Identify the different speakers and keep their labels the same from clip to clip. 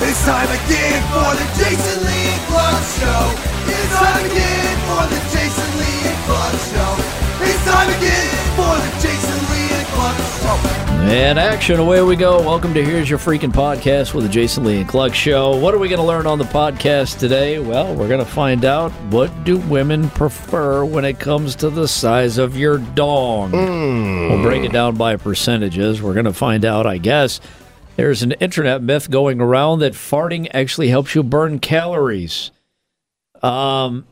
Speaker 1: It's time again for the Jason Lee and Clark Show. It's time again for the Jason Lee and Clark Show. It's time again for the Jason Lee and Clark Show.
Speaker 2: And action, away we go. Welcome to Here's Your Freaking Podcast with the Jason Lee and Cluck Show. What are we going to learn on the podcast today? Well, we're going to find out what do women prefer when it comes to the size of your dong. We'll break it hmm. down by percentages. We're going to find out, I guess, there's an internet myth going around that farting actually helps you burn calories. Um,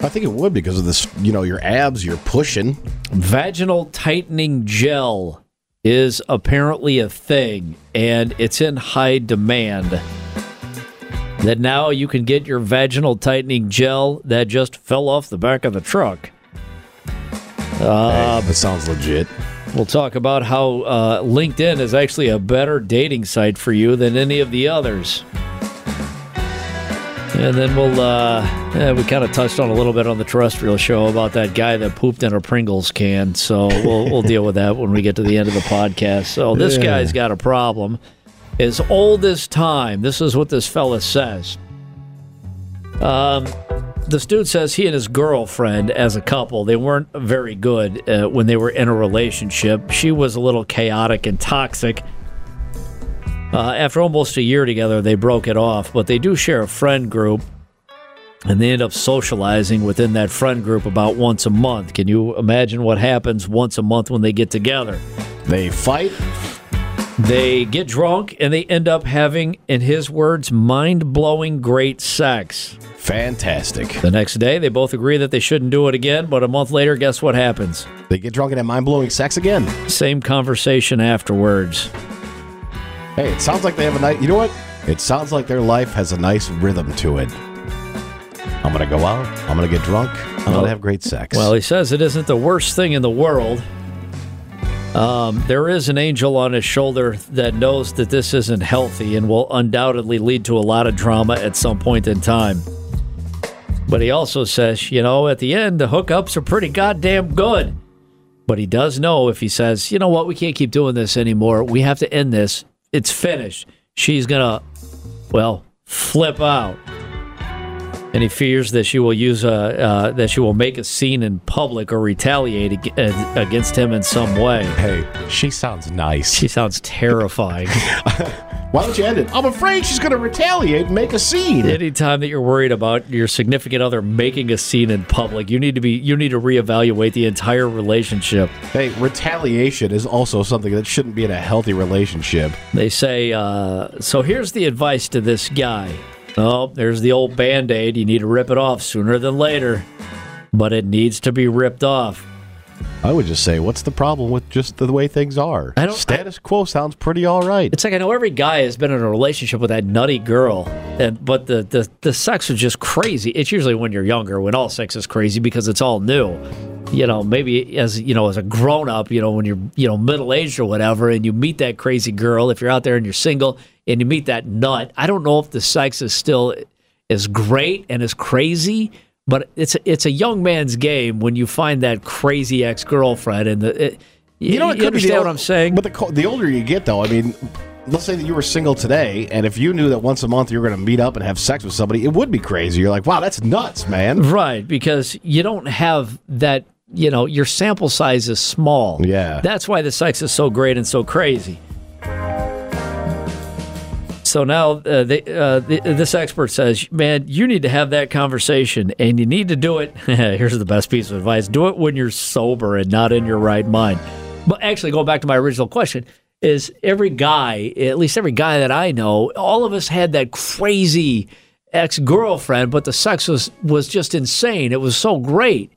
Speaker 3: I think it would because of this, you know, your abs, you're pushing.
Speaker 2: vaginal tightening gel is apparently a thing and it's in high demand. That now you can get your vaginal tightening gel that just fell off the back of the truck.
Speaker 3: Uh, that sounds legit.
Speaker 2: We'll talk about how uh, LinkedIn is actually a better dating site for you than any of the others. And then we'll, uh, yeah, we kind of touched on a little bit on the terrestrial show about that guy that pooped in a Pringles can. So we'll, we'll deal with that when we get to the end of the podcast. So this
Speaker 3: Yeah.
Speaker 2: guy's got a problem. As old as time, this is what this fella says. Um, this dude says he and his girlfriend, as a couple, they weren't very good uh, when they were in a relationship. She was a little chaotic and toxic. Uh, after almost a year together, they broke it off, but they do share a friend group, and they end up socializing within that friend group about once a month. Can you imagine what happens once a month when they get together?
Speaker 3: They fight.
Speaker 2: They get drunk and they end up having, in his words, mind blowing great sex.
Speaker 3: Fantastic.
Speaker 2: The next day, they both agree that they shouldn't do it again, but a month later, guess what happens?
Speaker 3: They get drunk and have mind blowing sex again.
Speaker 2: Same conversation afterwards.
Speaker 3: Hey, it sounds like they have a night. You know what? It sounds like their life has a nice rhythm to it. I'm gonna go out. I'm gonna get drunk. I'm
Speaker 2: Well-
Speaker 3: gonna have great sex.
Speaker 2: Well, he says it isn't the worst thing in the world. Um, there is an angel on his shoulder that knows that this isn't healthy and will undoubtedly lead to a lot of drama at some point in time. But he also says, you know, at the end, the hookups are pretty goddamn good. But he does know if he says, you know what, we can't keep doing this anymore. We have to end this. It's finished. She's going to, well, flip out and he fears that she will use a uh, that she will make a scene in public or retaliate uh, against him in some way.
Speaker 3: hey, she sounds nice.
Speaker 2: She sounds terrifying.
Speaker 3: Why don't you end it? I'm afraid she's gonna retaliate and make a scene.
Speaker 2: Anytime that you're worried about your significant other making a scene in public, you need to be you need to reevaluate the entire relationship.
Speaker 3: Hey, retaliation is also something that shouldn't be in a healthy relationship.
Speaker 2: They say, uh, so here's the advice to this guy. Oh, there's the old band aid. You need to rip it off sooner than later, but it needs to be ripped off.
Speaker 3: I would just say, what's the problem with just the way things are?
Speaker 2: I don't-
Speaker 3: Status quo sounds pretty all right.
Speaker 2: It's like I know every guy has been in a relationship with that nutty girl, and but the the the sex is just crazy. It's usually when you're younger, when all sex is crazy because it's all new. You know, maybe as you know, as a grown up, you know, when you're you know middle aged or whatever, and you meet that crazy girl. If you're out there and you're single and you meet that nut, I don't know if the sex is still as great and as crazy. But it's it's a young man's game when you find that crazy ex girlfriend and the it, you,
Speaker 3: know,
Speaker 2: you
Speaker 3: could be the
Speaker 2: understand
Speaker 3: ol-
Speaker 2: what I'm saying?
Speaker 3: But the the older you get, though, I mean, let's say that you were single today, and if you knew that once a month you were going to meet up and have sex with somebody, it would be crazy. You're like, wow, that's nuts, man.
Speaker 2: Right, because you don't have that, you know, your sample size is small.
Speaker 3: Yeah.
Speaker 2: That's why the sex is so great and so crazy. So now uh, uh, the, this expert says, man, you need to have that conversation and you need to do it. Here's the best piece of advice do it when you're sober and not in your right mind. But actually, going back to my original question, is every guy, at least every guy that I know, all of us had that crazy ex girlfriend, but the sex was, was just insane. It was so great.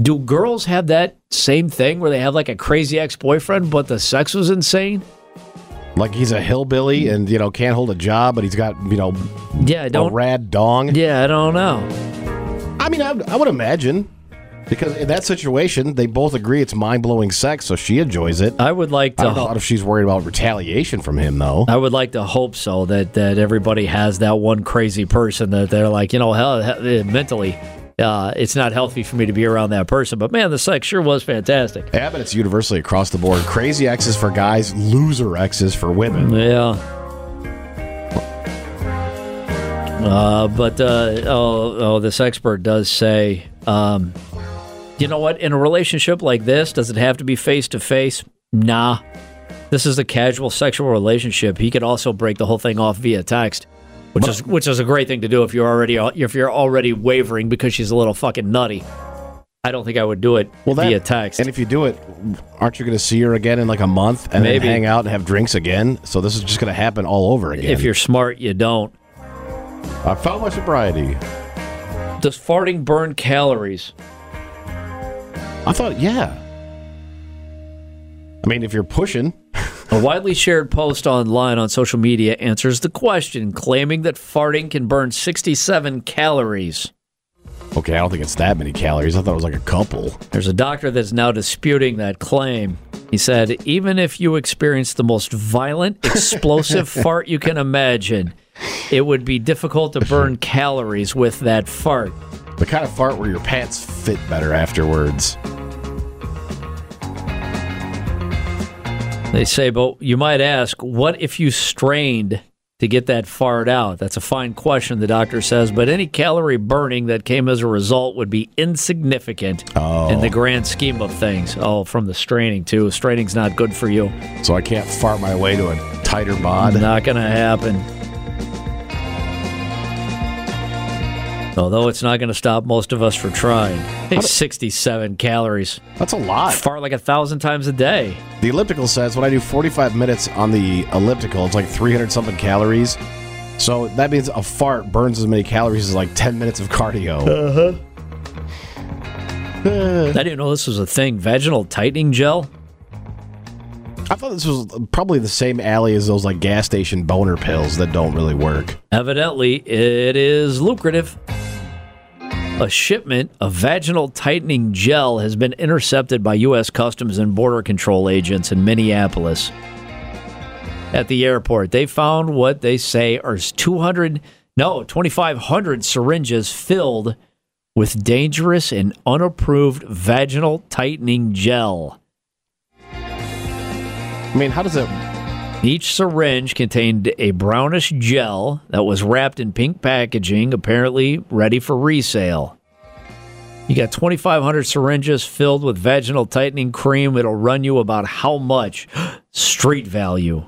Speaker 2: Do girls have that same thing where they have like a crazy ex boyfriend, but the sex was insane?
Speaker 3: Like he's a hillbilly and you know can't hold a job, but he's got you know
Speaker 2: Yeah, I
Speaker 3: a
Speaker 2: don't.
Speaker 3: rad dong.
Speaker 2: Yeah, I don't know.
Speaker 3: I mean, I, I would imagine because in that situation, they both agree it's mind blowing sex, so she enjoys it.
Speaker 2: I would like
Speaker 3: I
Speaker 2: to.
Speaker 3: don't know if she's worried about retaliation from him though.
Speaker 2: I would like to hope so that that everybody has that one crazy person that they're like, you know, hell, hell, eh, mentally, uh, it's not healthy for me to be around that person. But man, the sex sure was fantastic.
Speaker 3: Yeah, but it's universally across the board. Crazy exes for guys, loser exes for women.
Speaker 2: Yeah. Uh, but uh, oh, oh, this expert does say, um, you know what? In a relationship like this, does it have to be face to face? Nah. This is a casual sexual relationship. He could also break the whole thing off via text, which is which is a great thing to do if you're already if you're already wavering because she's a little fucking nutty. I don't think I would do it
Speaker 3: Well, that,
Speaker 2: via text.
Speaker 3: And if you do it, aren't you going to see her again in like a month and
Speaker 2: Maybe.
Speaker 3: then hang out and have drinks again? So this is just going to happen all over again.
Speaker 2: if you're smart, you don't.
Speaker 3: I found my sobriety.
Speaker 2: Does farting burn calories?
Speaker 3: I thought, yeah. I mean, if you're pushing,
Speaker 2: A widely shared post online on social media answers the question, claiming that farting can burn 67 calories.
Speaker 3: okay, I don't think it's that many calories. I thought it was like a couple.
Speaker 2: There's a doctor that's now disputing that claim. He said, even if you experience the most violent, explosive fart you can imagine, it would be difficult to burn calories with that fart.
Speaker 3: The kind of fart where your pants fit better afterwards.
Speaker 2: They say, but you might ask, what if you strained to get that fart out? That's a fine question, the doctor says, but any calorie burning that came as a result would be insignificant oh. in the grand scheme of things. Oh, from the straining, too. Straining's not good for you.
Speaker 3: So I can't fart my way to a tighter bod.
Speaker 2: Not going to happen. Although it's not going to stop most of us from trying. Hey, 67 calories.
Speaker 3: That's a lot.
Speaker 2: Fart like a thousand times a day.
Speaker 3: The elliptical says when I do 45 minutes on the elliptical, it's like 300 something calories. So that means a fart burns as many calories as like 10 minutes of cardio. Uh-huh. Uh.
Speaker 2: I didn't know this was a thing. Vaginal tightening gel?
Speaker 3: I thought this was probably the same alley as those like gas station boner pills that don't really work.
Speaker 2: Evidently, it is lucrative. A shipment of vaginal tightening gel has been intercepted by U.S. Customs and Border Control agents in Minneapolis. At the airport, they found what they say are 200, no, 2,500 syringes filled with dangerous and unapproved vaginal tightening gel.
Speaker 3: I mean, how does it?
Speaker 2: Each syringe contained a brownish gel that was wrapped in pink packaging, apparently ready for resale. You got 2,500 syringes filled with vaginal tightening cream. It'll run you about how much? Street value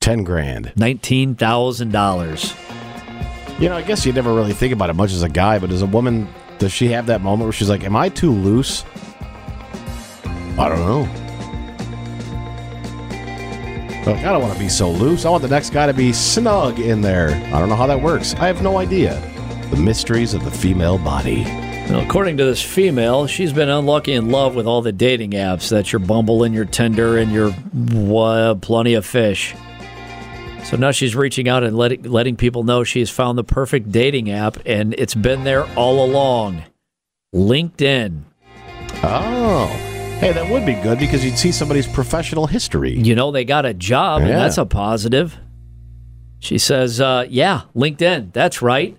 Speaker 3: 10 grand.
Speaker 2: $19,000.
Speaker 3: You know, I guess you never really think about it much as a guy, but as a woman, does she have that moment where she's like, Am I too loose? I don't know. Like, I don't want to be so loose. I want the next guy to be snug in there. I don't know how that works. I have no idea. The mysteries of the female body.
Speaker 2: Now, according to this female, she's been unlucky in love with all the dating apps. That's your Bumble and your Tinder and your uh, Plenty of Fish. So now she's reaching out and letting, letting people know she's found the perfect dating app, and it's been there all along. LinkedIn.
Speaker 3: Oh. Hey, that would be good because you'd see somebody's professional history.
Speaker 2: You know, they got a job, and
Speaker 3: Yeah.
Speaker 2: that's a positive. She says, uh, Yeah, LinkedIn. That's right.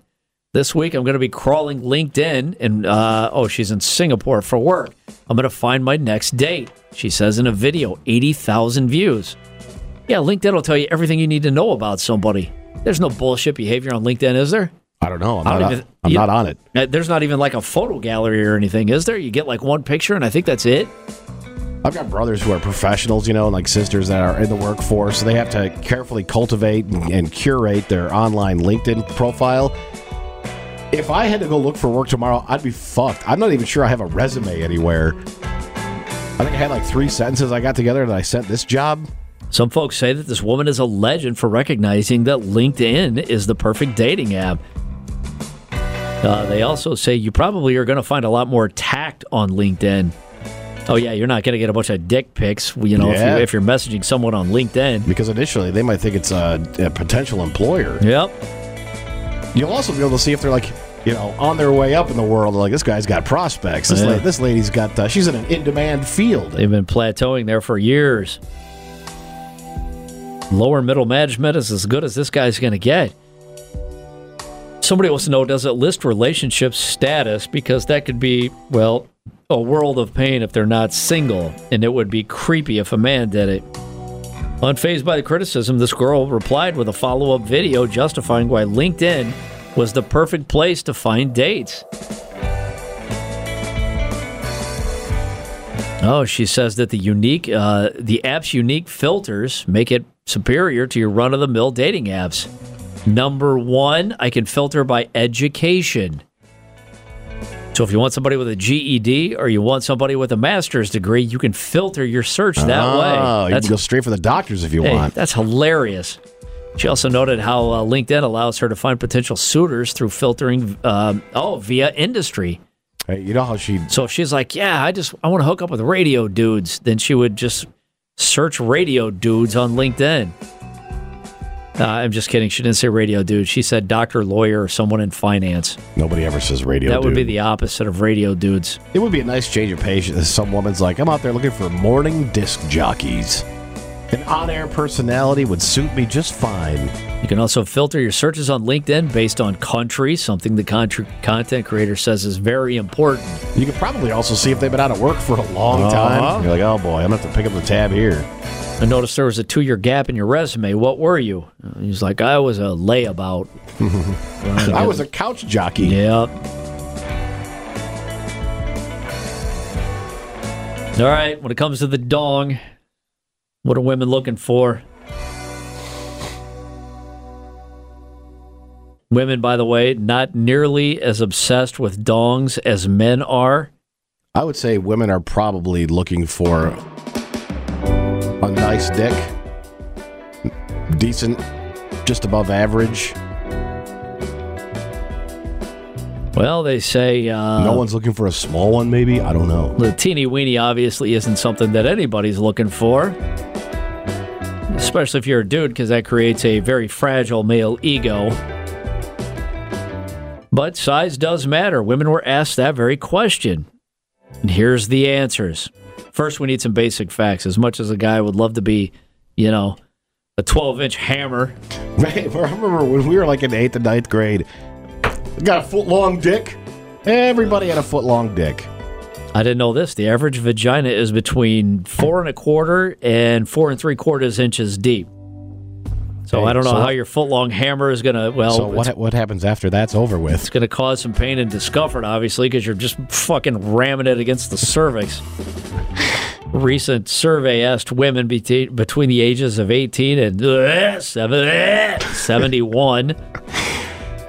Speaker 2: This week I'm going to be crawling LinkedIn, and uh, oh, she's in Singapore for work. I'm going to find my next date. She says in a video, 80,000 views. Yeah, LinkedIn will tell you everything you need to know about somebody. There's no bullshit behavior on LinkedIn, is there?
Speaker 3: I don't know. I'm,
Speaker 2: don't
Speaker 3: not,
Speaker 2: even-
Speaker 3: I'm
Speaker 2: you-
Speaker 3: not on it.
Speaker 2: Uh, There's not even like a photo gallery or anything, is there? You get like one picture, and I think that's it.
Speaker 3: I've got brothers who are professionals, you know, and like sisters that are in the workforce. So they have to carefully cultivate and, and curate their online LinkedIn profile. If I had to go look for work tomorrow, I'd be fucked. I'm not even sure I have a resume anywhere. I think I had like three sentences I got together that I sent this job.
Speaker 2: Some folks say that this woman is a legend for recognizing that LinkedIn is the perfect dating app. Uh, they also say you probably are going to find a lot more tact on LinkedIn. Oh yeah, you're not going to get a bunch of dick pics. You know,
Speaker 3: Yeah.
Speaker 2: if, you, if you're messaging someone on LinkedIn.
Speaker 3: Because initially they might think it's a, a potential employer.
Speaker 2: Yep.
Speaker 3: You'll also be able to see if they're like, you know, on their way up in the world. Like this guy's got prospects. This,
Speaker 2: Yeah.
Speaker 3: la- this lady's got. Uh, she's in an in-demand field.
Speaker 2: They've been plateauing there for years. Lower middle management is as good as this guy's going to get. Somebody wants to know does it list relationship status? Because that could be, well, a world of pain if they're not single, and it would be creepy if a man did it. Unfazed by the criticism, this girl replied with a follow up video justifying why LinkedIn was the perfect place to find dates. Oh, she says that the unique, uh, the app's unique filters make it superior to your run of the mill dating apps. Number one, I can filter by education. So if you want somebody with a GED or you want somebody with a master's degree, you can filter your search that
Speaker 3: oh,
Speaker 2: way.
Speaker 3: you can go straight for the doctors if you
Speaker 2: hey,
Speaker 3: want.
Speaker 2: that's hilarious. She also noted how uh, LinkedIn allows her to find potential suitors through filtering, um, oh, via industry.
Speaker 3: Hey, you know how she
Speaker 2: So if she's like, yeah, I just I want to hook up with radio dudes, then she would just search radio dudes on LinkedIn. Uh, I'm just kidding. She didn't say radio dude. She said doctor, lawyer, or someone in finance.
Speaker 3: nobody ever says radio. Dude.
Speaker 2: That would be the opposite of radio dudes.
Speaker 3: It would be a nice change of pace. Some woman's like, I'm out there looking for morning disc jockeys. An on-air personality would suit me just fine.
Speaker 2: You can also filter your searches on LinkedIn based on country, something the content creator says is very important.
Speaker 3: You can probably also see if they've been out of work for a long
Speaker 2: Uh-huh.
Speaker 3: time. You're like, oh boy, I'm gonna have to pick up the tab here.
Speaker 2: I noticed there was a two-year gap in your resume. What were you? Uh, He's like, I was a layabout.
Speaker 3: I was a couch jockey.
Speaker 2: Yep. All right. When it comes to the dong, what are women looking for? Women, by the way, not nearly as obsessed with dongs as men are.
Speaker 3: I would say women are probably looking for a nice dick, decent, just above average.
Speaker 2: Well, they say uh,
Speaker 3: no one's looking for a small one, maybe. I don't know.
Speaker 2: the teeny weeny obviously isn't something that anybody's looking for. Especially if you're a dude, because that creates a very fragile male ego. But size does matter. Women were asked that very question. And here's the answers. First, we need some basic facts. As much as a guy would love to be, you know, a 12 inch hammer,
Speaker 3: Right, I remember when we were like in eighth and ninth grade. Got a foot long dick. Everybody had a foot long dick.
Speaker 2: I didn't know this. The average vagina is between four and a quarter and four and three quarters inches deep. So
Speaker 3: Okay,
Speaker 2: I don't know
Speaker 3: so
Speaker 2: how your foot long hammer is going to, well,
Speaker 3: so what what happens after that's over with?
Speaker 2: it's going to cause some pain and discomfort, obviously, because you're just fucking ramming it against the cervix. Recent survey asked women between the ages of 18 and uh, uh, 71.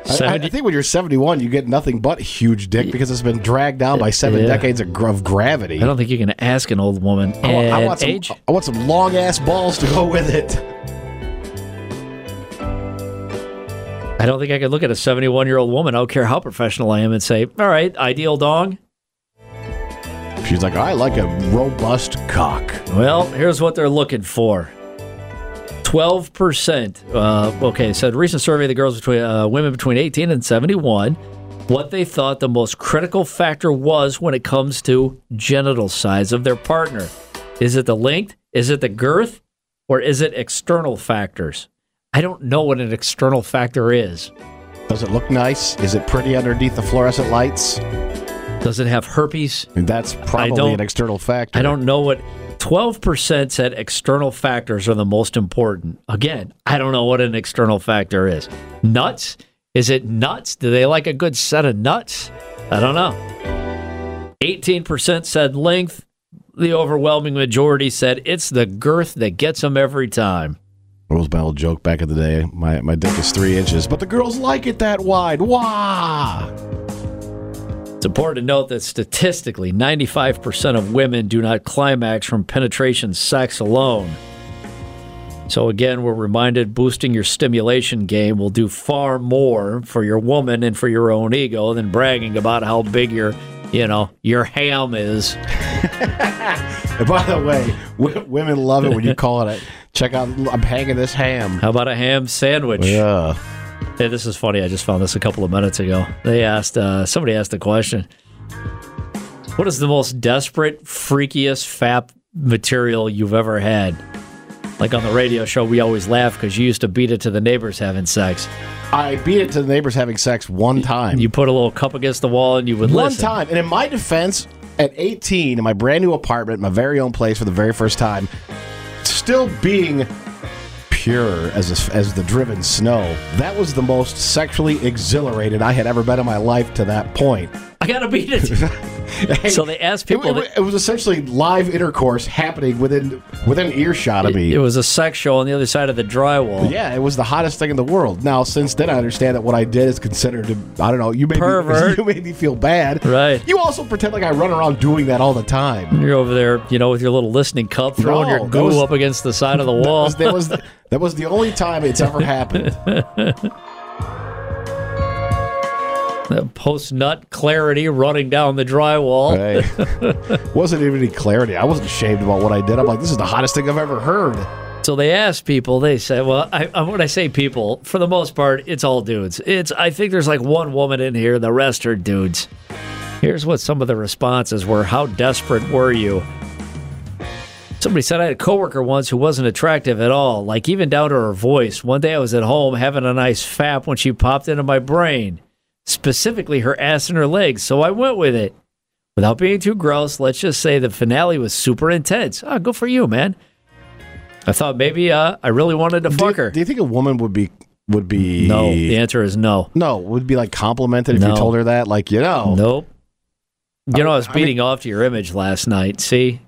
Speaker 3: I, I think when you're 71, you get nothing but huge dick because it's been dragged down by seven
Speaker 2: Yeah.
Speaker 3: decades of, of gravity.
Speaker 2: I don't think you can ask an old woman.
Speaker 3: I, wa- I want some,
Speaker 2: age?
Speaker 3: I want some long ass balls to go with it.
Speaker 2: I don't think I could look at a 71 year old woman, I don't care how professional I am, and say, all right, ideal dong.
Speaker 3: She's like, I like a robust cock.
Speaker 2: Well, here's what they're looking for. 12%. Uh, okay, so a recent survey of the girls between uh, women between 18 and 71 what they thought the most critical factor was when it comes to genital size of their partner. Is it the length? Is it the girth? Or is it external factors? I don't know what an external factor is.
Speaker 3: Does it look nice? Is it pretty underneath the fluorescent lights?
Speaker 2: Does it have herpes?
Speaker 3: That's probably an external factor.
Speaker 2: I don't know what 12% said external factors are the most important. Again, I don't know what an external factor is. Nuts? Is it nuts? Do they like a good set of nuts? I don't know. 18% said length. The overwhelming majority said it's the girth that gets them every time.
Speaker 3: What was my old joke back in the day? My my dick is three inches, but the girls like it that wide. Wah!
Speaker 2: It's important to note that statistically, 95% of women do not climax from penetration sex alone. So, again, we're reminded boosting your stimulation game will do far more for your woman and for your own ego than bragging about how big your, you know, your ham is.
Speaker 3: And by the way, w- women love it when you call it. A, check out, I'm hanging this ham.
Speaker 2: How about a ham sandwich?
Speaker 3: Yeah.
Speaker 2: Hey, this is funny. I just found this a couple of minutes ago. They asked, uh, somebody asked the question What is the most desperate, freakiest fap material you've ever had? Like on the radio show, we always laugh because you used to beat it to the neighbors having sex.
Speaker 3: I beat it to the neighbors having sex one time.
Speaker 2: You put a little cup against the wall and you would
Speaker 3: one
Speaker 2: listen.
Speaker 3: time. And in my defense, at 18, in my brand new apartment, my very own place for the very first time, still being pure as a, as the driven snow. That was the most sexually exhilarated I had ever been in my life to that point.
Speaker 2: I gotta beat it. so they asked
Speaker 3: It,
Speaker 2: people.
Speaker 3: it- it was essentially live intercourse happening within within earshot of me.
Speaker 2: it was a sex show on the other side of the drywall.
Speaker 3: yeah, it was the hottest thing in the world. Now, since then, I understand that what I did is considered, to, I don't know, you made,
Speaker 2: Pervert.
Speaker 3: Me, you made me feel bad.
Speaker 2: Right.
Speaker 3: You also pretend like I run around doing that all the time.
Speaker 2: You're over there, you know, with your little listening cup, throwing
Speaker 3: No,
Speaker 2: your goo
Speaker 3: was-
Speaker 2: up against the side of the
Speaker 3: That
Speaker 2: wall.
Speaker 3: was, that, was that was the only time it's ever happened.
Speaker 2: Post nut clarity running down the drywall.
Speaker 3: Right. wasn't even any clarity. I wasn't ashamed about what I did. I'm like, this is the hottest thing I've ever heard.
Speaker 2: So they asked people. They said, "Well, I, I, when I say people, for the most part, it's all dudes. It's I think there's like one woman in here. The rest are dudes." Here's what some of the responses were. How desperate were you? Somebody said I had a coworker once who wasn't attractive at all, like even down to her voice. One day I was at home having a nice fap when she popped into my brain, specifically her ass and her legs. So I went with it. Without being too gross, let's just say the finale was super intense. Ah, good for you, man. I thought maybe uh, I really wanted to
Speaker 3: Do
Speaker 2: fuck her.
Speaker 3: do you think a woman would be would be
Speaker 2: no, the answer is no.
Speaker 3: no would be like complimented if you told her that? Like you know,
Speaker 2: Nope. You know, I was
Speaker 3: I mean-
Speaker 2: beating off to your image last night. See,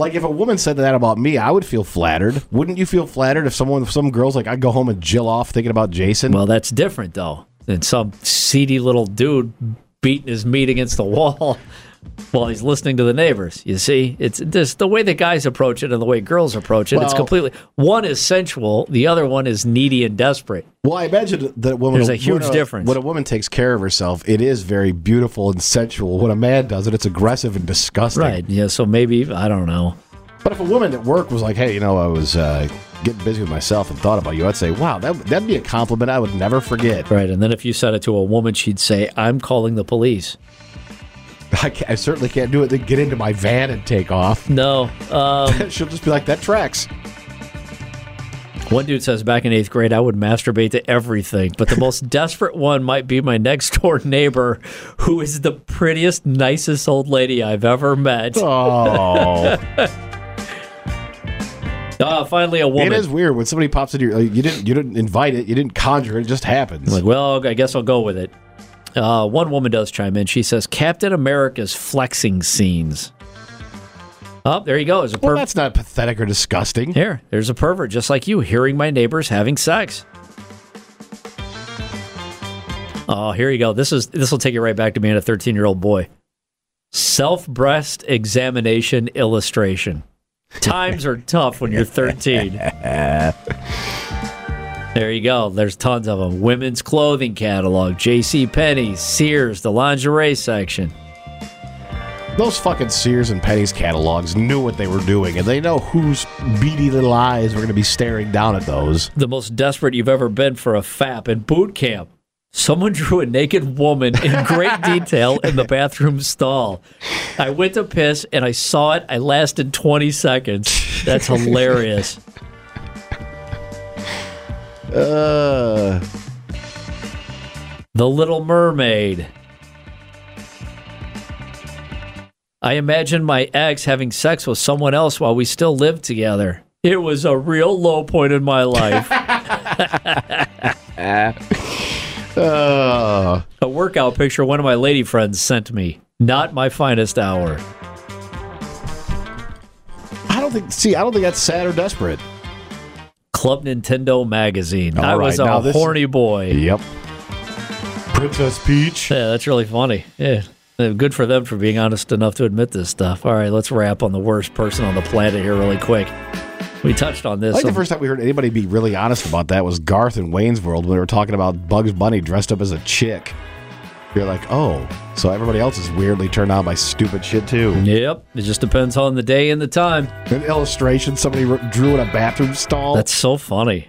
Speaker 3: like if a woman said that about me, I would feel flattered. Wouldn't you feel flattered if someone, if some girls like I'd go home and jill off thinking about Jason?
Speaker 2: well, that's different though than some seedy little dude beating his meat against the wall while he's listening to the neighbors. You see, it's just the way that guys approach it and the way girls approach it. it's completely one is sensual, the other one is needy and desperate.
Speaker 3: Well, I imagine that when
Speaker 2: There's
Speaker 3: a,
Speaker 2: a huge
Speaker 3: when
Speaker 2: difference.
Speaker 3: When a woman takes care of herself, it is very beautiful and sensual. When a man does it, it's aggressive and disgusting.
Speaker 2: Right. Yeah. So maybe I don't know.
Speaker 3: But if a woman at work was like, "Hey, you know, I was uh, getting busy with myself and thought about you," I'd say, "Wow, that that'd be a compliment I would never forget."
Speaker 2: Right. And then if you said it to a woman, she'd say, "I'm calling the police."
Speaker 3: I, I certainly can't do it. Then get into my van and take off.
Speaker 2: No. Um,
Speaker 3: She'll just be like, "That tracks."
Speaker 2: One dude says back in eighth grade, I would masturbate to everything, but the most desperate one might be my next door neighbor, who is the prettiest, nicest old lady I've ever met.
Speaker 3: Oh,
Speaker 2: Uh, finally, a woman.
Speaker 3: it is weird when somebody pops into your. Like, you didn't. You didn't invite it. You didn't conjure it. It just happens.
Speaker 2: Like, well, I guess I'll go with it. Uh, one woman does chime in. She says, Captain America's flexing scenes. Oh, there you go. There's a
Speaker 3: well, that's not pathetic or disgusting.
Speaker 2: Here, there's a pervert just like you hearing my neighbors having sex. Oh, here you go. This is this will take you right back to being a 13 year old boy. Self breast examination illustration. Times are tough when you're 13. There you go. There's tons of them. Women's clothing catalog, J.C. Penney, Sears, the lingerie section.
Speaker 3: Those fucking Sears and Penney's catalogs knew what they were doing, and they know whose beady little eyes were going to be staring down at those.
Speaker 2: the most desperate you've ever been for a fap in boot camp. Someone drew a naked woman in great detail in the bathroom stall. I went to piss and I saw it. I lasted 20 seconds. That's hilarious.
Speaker 3: Uh,
Speaker 2: The Little Mermaid. I imagine my ex having sex with someone else while we still lived together. It was a real low point in my life.
Speaker 3: uh,
Speaker 2: a workout picture one of my lady friends sent me. Not my finest hour.
Speaker 3: I don't think. See, I don't think that's sad or desperate.
Speaker 2: Club Nintendo magazine.
Speaker 3: All
Speaker 2: I
Speaker 3: right,
Speaker 2: was a
Speaker 3: now this-
Speaker 2: horny boy.
Speaker 3: Yep. Princess Peach.
Speaker 2: Yeah, that's really funny. Yeah. Uh, Good for them for being honest enough to admit this stuff. All right, let's wrap on the worst person on the planet here really quick. We touched on
Speaker 3: I
Speaker 2: this.
Speaker 3: think the first time we heard anybody be really honest about that was Garth in Wayne's World when they were talking about Bugs Bunny dressed up as a chick. You're like, oh, so everybody else is weirdly turned on by stupid shit too.
Speaker 2: Yep, it just depends on the day and the time.
Speaker 3: An illustration somebody drew in a bathroom stall.
Speaker 2: That's so funny.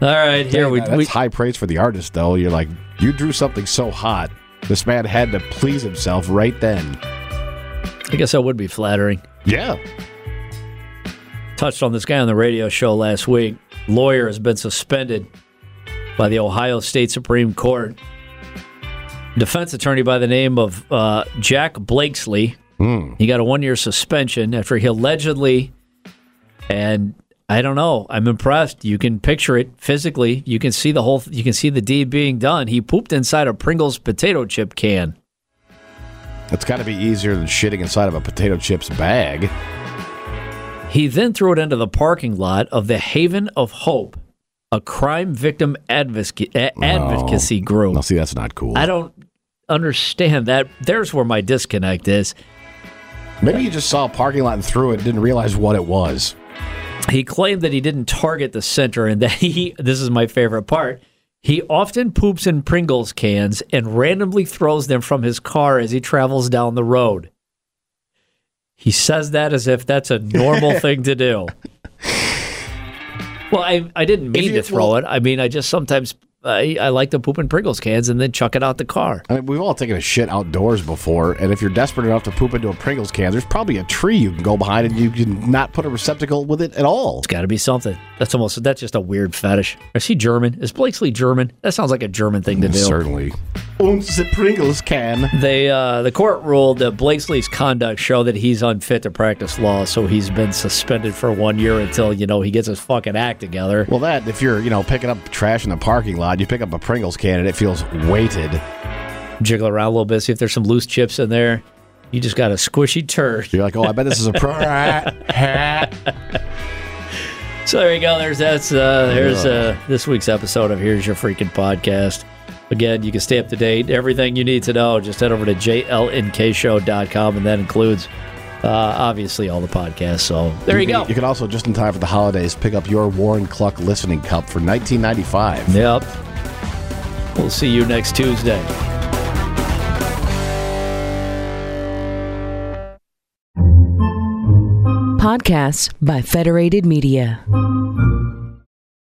Speaker 2: All right, here we,
Speaker 3: That's
Speaker 2: we
Speaker 3: high praise for the artist, though. You're like, you drew something so hot. This man had to please himself right then.
Speaker 2: I guess that would be flattering.
Speaker 3: Yeah.
Speaker 2: touched on this guy on the radio show last week. Lawyer has been suspended by the Ohio State Supreme Court. Defense attorney by the name of uh, Jack Blakeslee. He got a one year suspension after he allegedly And I don't know. I'm impressed. You can picture it physically. You can see the whole. You can see the deed being done. He pooped inside a Pringles potato chip can.
Speaker 3: It's got to be easier than shitting inside of a potato chips bag.
Speaker 2: He then threw it into the parking lot of the Haven of Hope, a crime victim advocacy, advocacy group.
Speaker 3: Now, see, that's not cool.
Speaker 2: I don't understand that. There's where my disconnect is.
Speaker 3: Maybe you just saw a parking lot and threw it and didn't realize what it was.
Speaker 2: He claimed that he didn't target the center and that he, this is my favorite part, he often poops in Pringles cans and randomly throws them from his car as he travels down the road. He says that as if that's a normal thing to do. Well, I, I didn't mean
Speaker 3: you-
Speaker 2: to throw
Speaker 3: well-
Speaker 2: it. I mean, I just sometimes I, I like to poop in Pringles cans and then chuck it out the car.
Speaker 3: I mean, we've all taken a shit outdoors before, and if you're desperate enough to poop into a Pringles can, there's probably a tree you can go behind and you can not put a receptacle with it at all.
Speaker 2: It's got to be something. That's almost that's just a weird fetish. Is he German? Is Blakeslee German? That sounds like a German thing to do.
Speaker 3: Certainly. Und the Pringles can.
Speaker 2: They uh, the court ruled that Blakeslee's conduct showed that he's unfit to practice law, so he's been suspended for one year until you know he gets his fucking act together.
Speaker 3: Well, that, if you're, you know, picking up trash in the parking lot, you pick up a Pringles can and it feels weighted.
Speaker 2: Jiggle around a little bit, see if there's some loose chips in there. You just got a squishy turd.
Speaker 3: You're like, oh, I bet this is a pro.
Speaker 2: So there you go. There's that's uh, there's uh, this week's episode of Here's Your Freaking Podcast. Again, you can stay up to date. Everything you need to know, just head over to jlnkshow.com, and that includes uh, obviously all the podcasts. So there you go.
Speaker 3: You can also, just in time for the holidays, pick up your Warren Cluck listening cup for 1995.
Speaker 2: Yep. We'll see you next Tuesday.
Speaker 4: Podcasts by Federated Media.